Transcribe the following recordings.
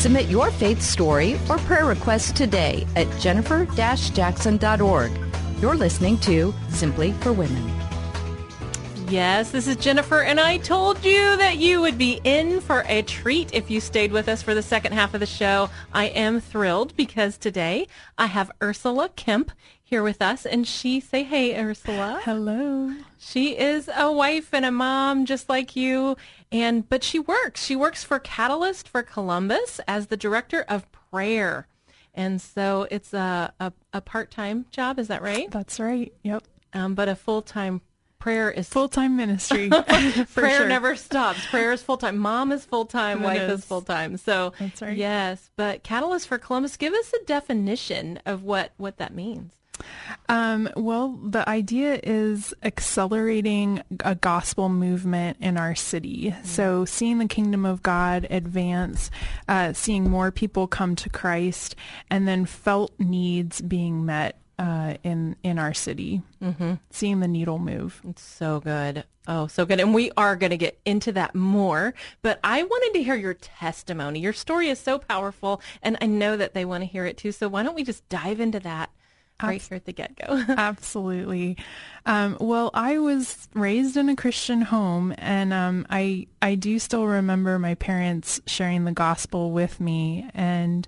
Submit your faith story or prayer request today at jennifer-jackson.org. You're listening to Simply for Women. Yes, this is Jennifer, and I told you that you would be in for a treat if you stayed with us for the second half of the show. I am thrilled because today I have Ursula Kemp here with us, and she say, "Hey, Ursula." Hello. She is a wife and a mom just like you, and but she works. She works for Catalyst for Columbus as the director of prayer, and so it's a a, a part time job. Is that right? That's right. Yep. Um, but a full time prayer is full time ministry. prayer sure. never stops. Prayer is full time. Mom is full time. Wife is. is full time. So That's right. Yes, but Catalyst for Columbus. Give us a definition of what what that means. Um, well, the idea is accelerating a gospel movement in our city. So, seeing the kingdom of God advance, uh, seeing more people come to Christ, and then felt needs being met uh, in in our city. Mm-hmm. Seeing the needle move. It's so good. Oh, so good. And we are going to get into that more, but I wanted to hear your testimony. Your story is so powerful, and I know that they want to hear it too. So why don't we just dive into that right here at the get-go? Absolutely. Um, well, I was raised in a Christian home, and um, I I do still remember my parents sharing the gospel with me, and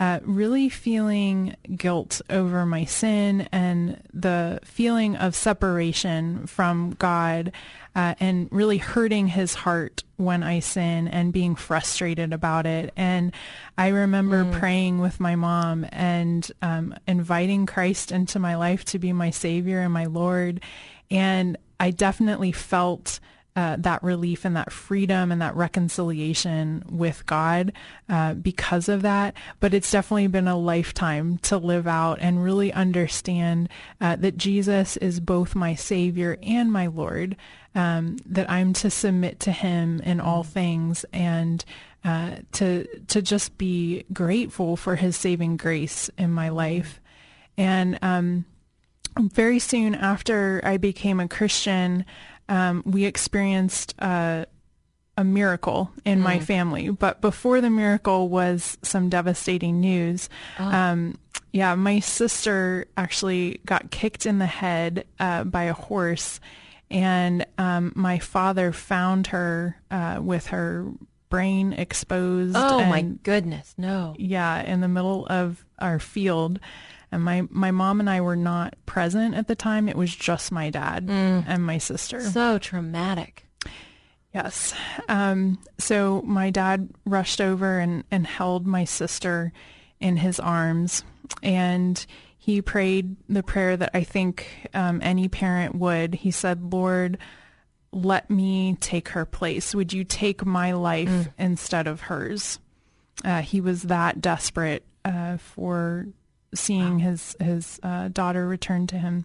uh, really feeling guilt over my sin and the feeling of separation from God, uh, and really hurting His heart when I sin and being frustrated about it. And I remember praying with my mom and um, inviting Christ into my life to be my Savior and my Lord. And I definitely felt uh, that relief and that freedom and that reconciliation with God uh, because of that. But it's definitely been a lifetime to live out and really understand uh, that Jesus is both my Savior and my Lord. Um, that I'm to submit to Him in all things and uh, to to just be grateful for His saving grace in my life. And um, very soon after I became a Christian, um, we experienced uh, a miracle in my family. But before the miracle was some devastating news. Um, yeah, my sister actually got kicked in the head uh, by a horse, and um, my father found her uh, with her brain exposed. oh my goodness, no. yeah, in the middle of our field. And my, my mom and I were not present at the time. It was just my dad and my sister. So traumatic. Yes. Um, so my dad rushed over and, and held my sister in his arms. And he prayed the prayer that I think um, any parent would. He said, Lord, let me take her place. Would you take my life instead of hers? Uh, he was that desperate uh, for seeing his his uh, daughter return to him.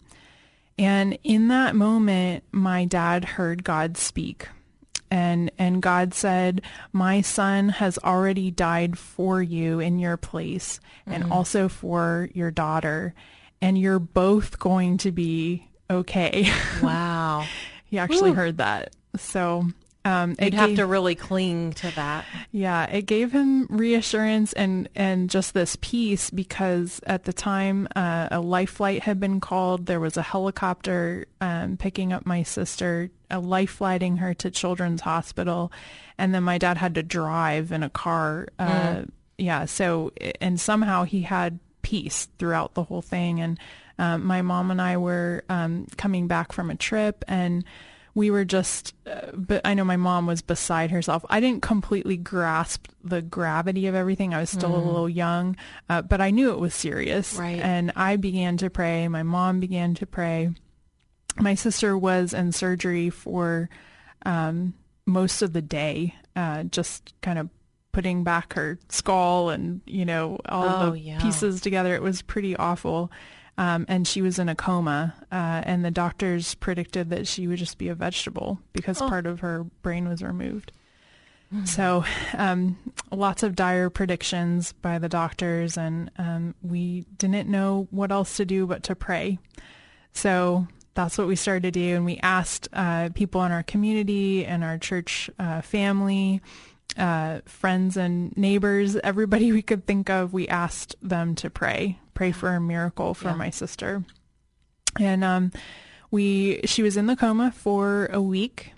And in that moment, my dad heard God speak. And and God said, "My son has already died for you in your place and also for your daughter, and you're both going to be okay." Wow. he actually Whew. heard that. So um, You'd have to really cling to that. yeah, it gave him reassurance and and just this peace because at the time uh, a life flight had been called. There was a helicopter um, picking up my sister, a life flighting her to Children's Hospital, and then my dad had to drive in a car. Uh, Yeah, so and somehow he had peace throughout the whole thing. And um, my mom and I were um, coming back from a trip and we were just, uh, but I know my mom was beside herself. I didn't completely grasp the gravity of everything. I was still a little young, uh, but I knew it was serious. Right. And I began to pray. My mom began to pray. My sister was in surgery for um, most of the day, uh, just kind of putting back her skull and you know all Oh, the yeah. pieces together. It was pretty awful. Um, and she was in a coma, uh, and the doctors predicted that she would just be a vegetable because Oh. part of her brain was removed. So, um, lots of dire predictions by the doctors, and um, we didn't know what else to do but to pray. So that's what we started to do, and we asked uh, people in our community and our church uh, family, uh, friends and neighbors, everybody we could think of. We asked them to pray, pray for a miracle for Yeah. my sister, and um, we she was in the coma for a week,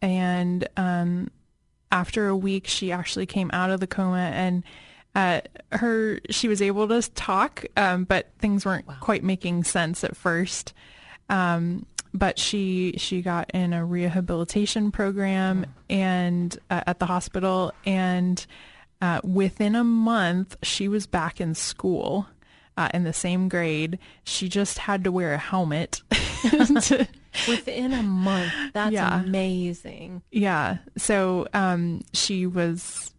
and um, after a week, she actually came out of the coma and uh, her she was able to talk, um, but things weren't quite making sense at first. Um, but she she got in a rehabilitation program and uh, at the hospital, and uh, within a month, she was back in school. Uh, in the same grade, she just had to wear a helmet. to- Within a month. That's Yeah. amazing. yeah. So um, she was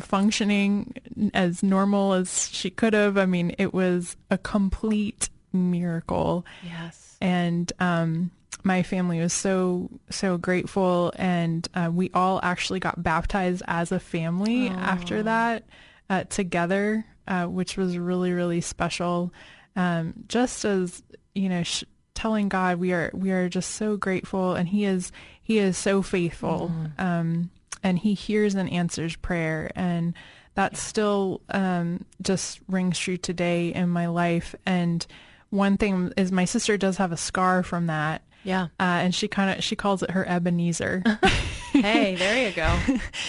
functioning as normal as she could have. I mean, it was a complete miracle. Yes. And um, my family was so, so grateful. And uh, we all actually got baptized as a family after that uh, together, uh, which was really, really special. Um, just as, you know, sh- telling God we are we are just so grateful and he is he is so faithful um and he hears and answers prayer and that still um just rings true today in my life and one thing is my sister does have a scar from that. Yeah. uh, and she kind of she calls it her Ebenezer. Hey, there you go.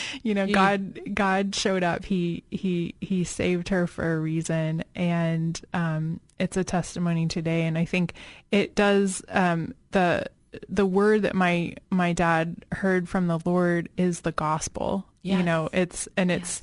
you know god god showed up. He he he saved her for a reason. And um it's a testimony today. And i think it does um the the word that my my dad heard from the lord is the gospel. You know it's and it's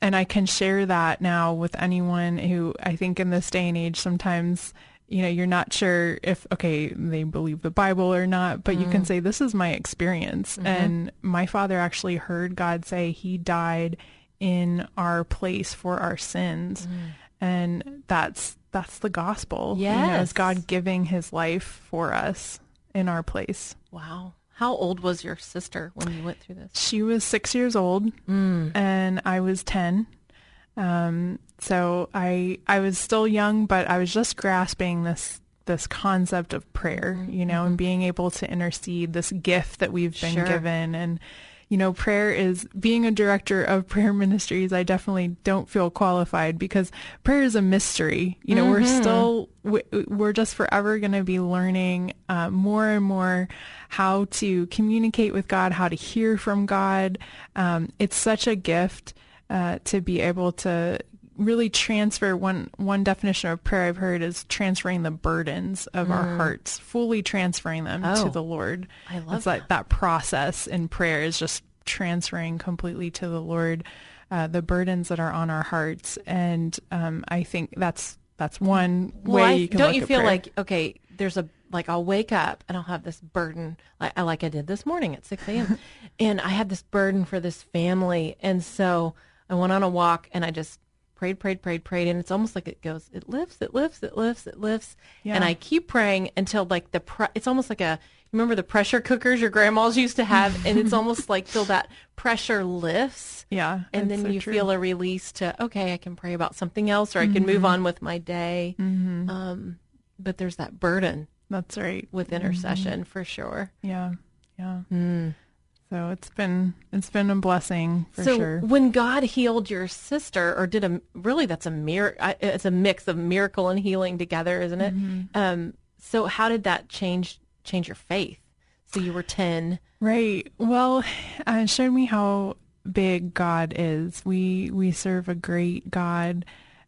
and I can share that now with anyone who I think in this day and age sometimes you know you're not sure if okay they believe the Bible or not but you can mm. say this is my experience. Mm-hmm. And my father actually heard God say he died in our place for our sins. Mm. And that's that's the gospel you know, Yes. is God giving his life for us in our place. Wow. How old was your sister when you went through this? she was six years old mm. and I was 10. Um, so I, I was still young, but I was just grasping this, this concept of prayer, mm-hmm. you know, and mm-hmm. being able to intercede this gift that we've been Sure. given. And, you know, prayer is being a director of prayer ministries. I definitely don't feel qualified because prayer is a mystery. You know, we're still, we- we're just forever going to be learning uh, more and more how to communicate with God, how to hear from God. Um, it's such a gift uh, to be able to really transfer one one definition of prayer I've heard is transferring the burdens of our hearts, fully transferring them Oh. to the Lord. I love it's like that process in prayer is just transferring completely to the Lord uh, the burdens that are on our hearts, and um, I think that's that's one Well, way you can don't you feel prayer. like okay? There's a like I'll wake up and I'll have this burden, like, like I did this morning at 6 a.m. and I had this burden for this family, and so I went on a walk and I just prayed, prayed, prayed, prayed, and it's almost like it goes, it lifts, it lifts, it lifts, it lifts, and I keep praying until like the pre- it's almost like a remember the pressure cookers your grandmas used to have, and it's almost like till that pressure lifts, yeah, and then so you true. feel a release to okay i can pray about something else or i can Mm-hmm. move on with my day um, but there's that burden that's right. with intercession for sure Yeah, yeah. So it's been it's been a blessing for so sure. when god healed your sister or did a really that's a mir- it's a mix of miracle and healing together isn't it Mm-hmm. um, so how did that change change your faith so you were 10 Right. Well, uh, it showed me how big God is. We we serve a great God.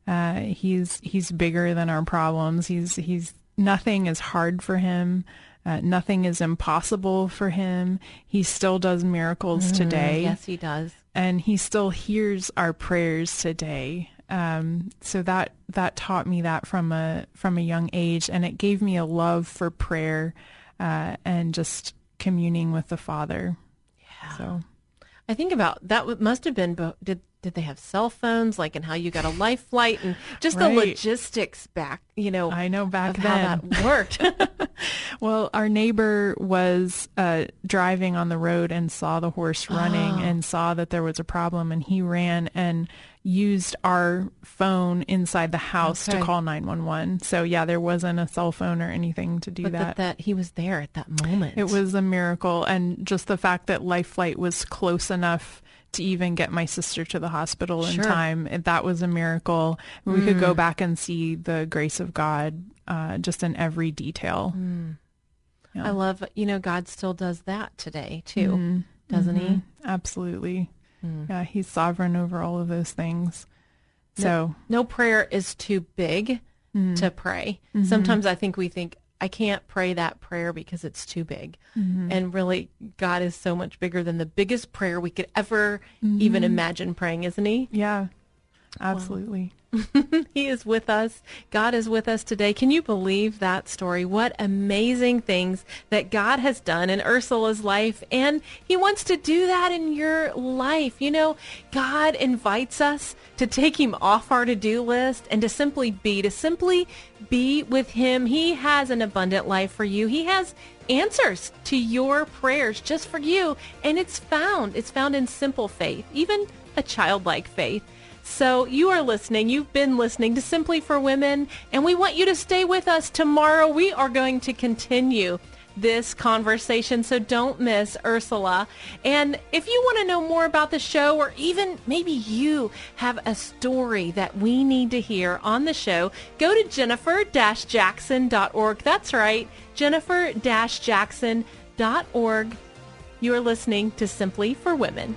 Uh, he's he's bigger than our problems. He's he's nothing is hard for him. Uh, nothing is impossible for him. He still does miracles today yes he does and he still hears our prayers today. Um, so that that taught me that from a from a young age, and it gave me a love for prayer uh, and just communing with the Father. Yeah. So I think about that must have been did did they have cell phones like and how you got a life flight and just Right. the logistics back, you know. I know back then. how that worked. Well, our neighbor was uh, driving on the road and saw the horse running Oh. and saw that there was a problem, and he ran and used our phone inside the house Okay. to call 911. So, yeah, there wasn't a cell phone or anything to do but that. that, that he was there at that moment. It was a miracle. And just the fact that Life Flight was close enough to even get my sister to the hospital in Sure. time, that was a miracle. We could Mm. go back and see the grace of God uh, just in every detail. Yeah. I love, you know, God still does that today too, Mhm. doesn't he? Mhm. Absolutely. Mm. Yeah, he's sovereign over all of those things. So, No prayer is too big Mhm. to pray. Mhm. Sometimes I think we think I can't pray that prayer because it's too big. Mhm. And really God is so much bigger than the biggest prayer we could ever even Mhm. imagine praying, isn't he? yeah, absolutely. he is with us. God is with us today. Can you believe that story? What amazing things that God has done in Ursula's life. And he wants to do that in your life. You know, God invites us to take him off our to-do list and to simply be, to simply be with him. He has an abundant life for you. He has answers to your prayers just for you. And it's found. It's found in simple faith, even a childlike faith. So you are listening. You've been listening to Simply for Women, and we want you to stay with us tomorrow. We are going to continue this conversation, so don't miss Ursula. And if you want to know more about the show, or even maybe you have a story that we need to hear on the show, go to jennifer-jackson.org. That's right, jennifer-jackson.org. You are listening to Simply for Women.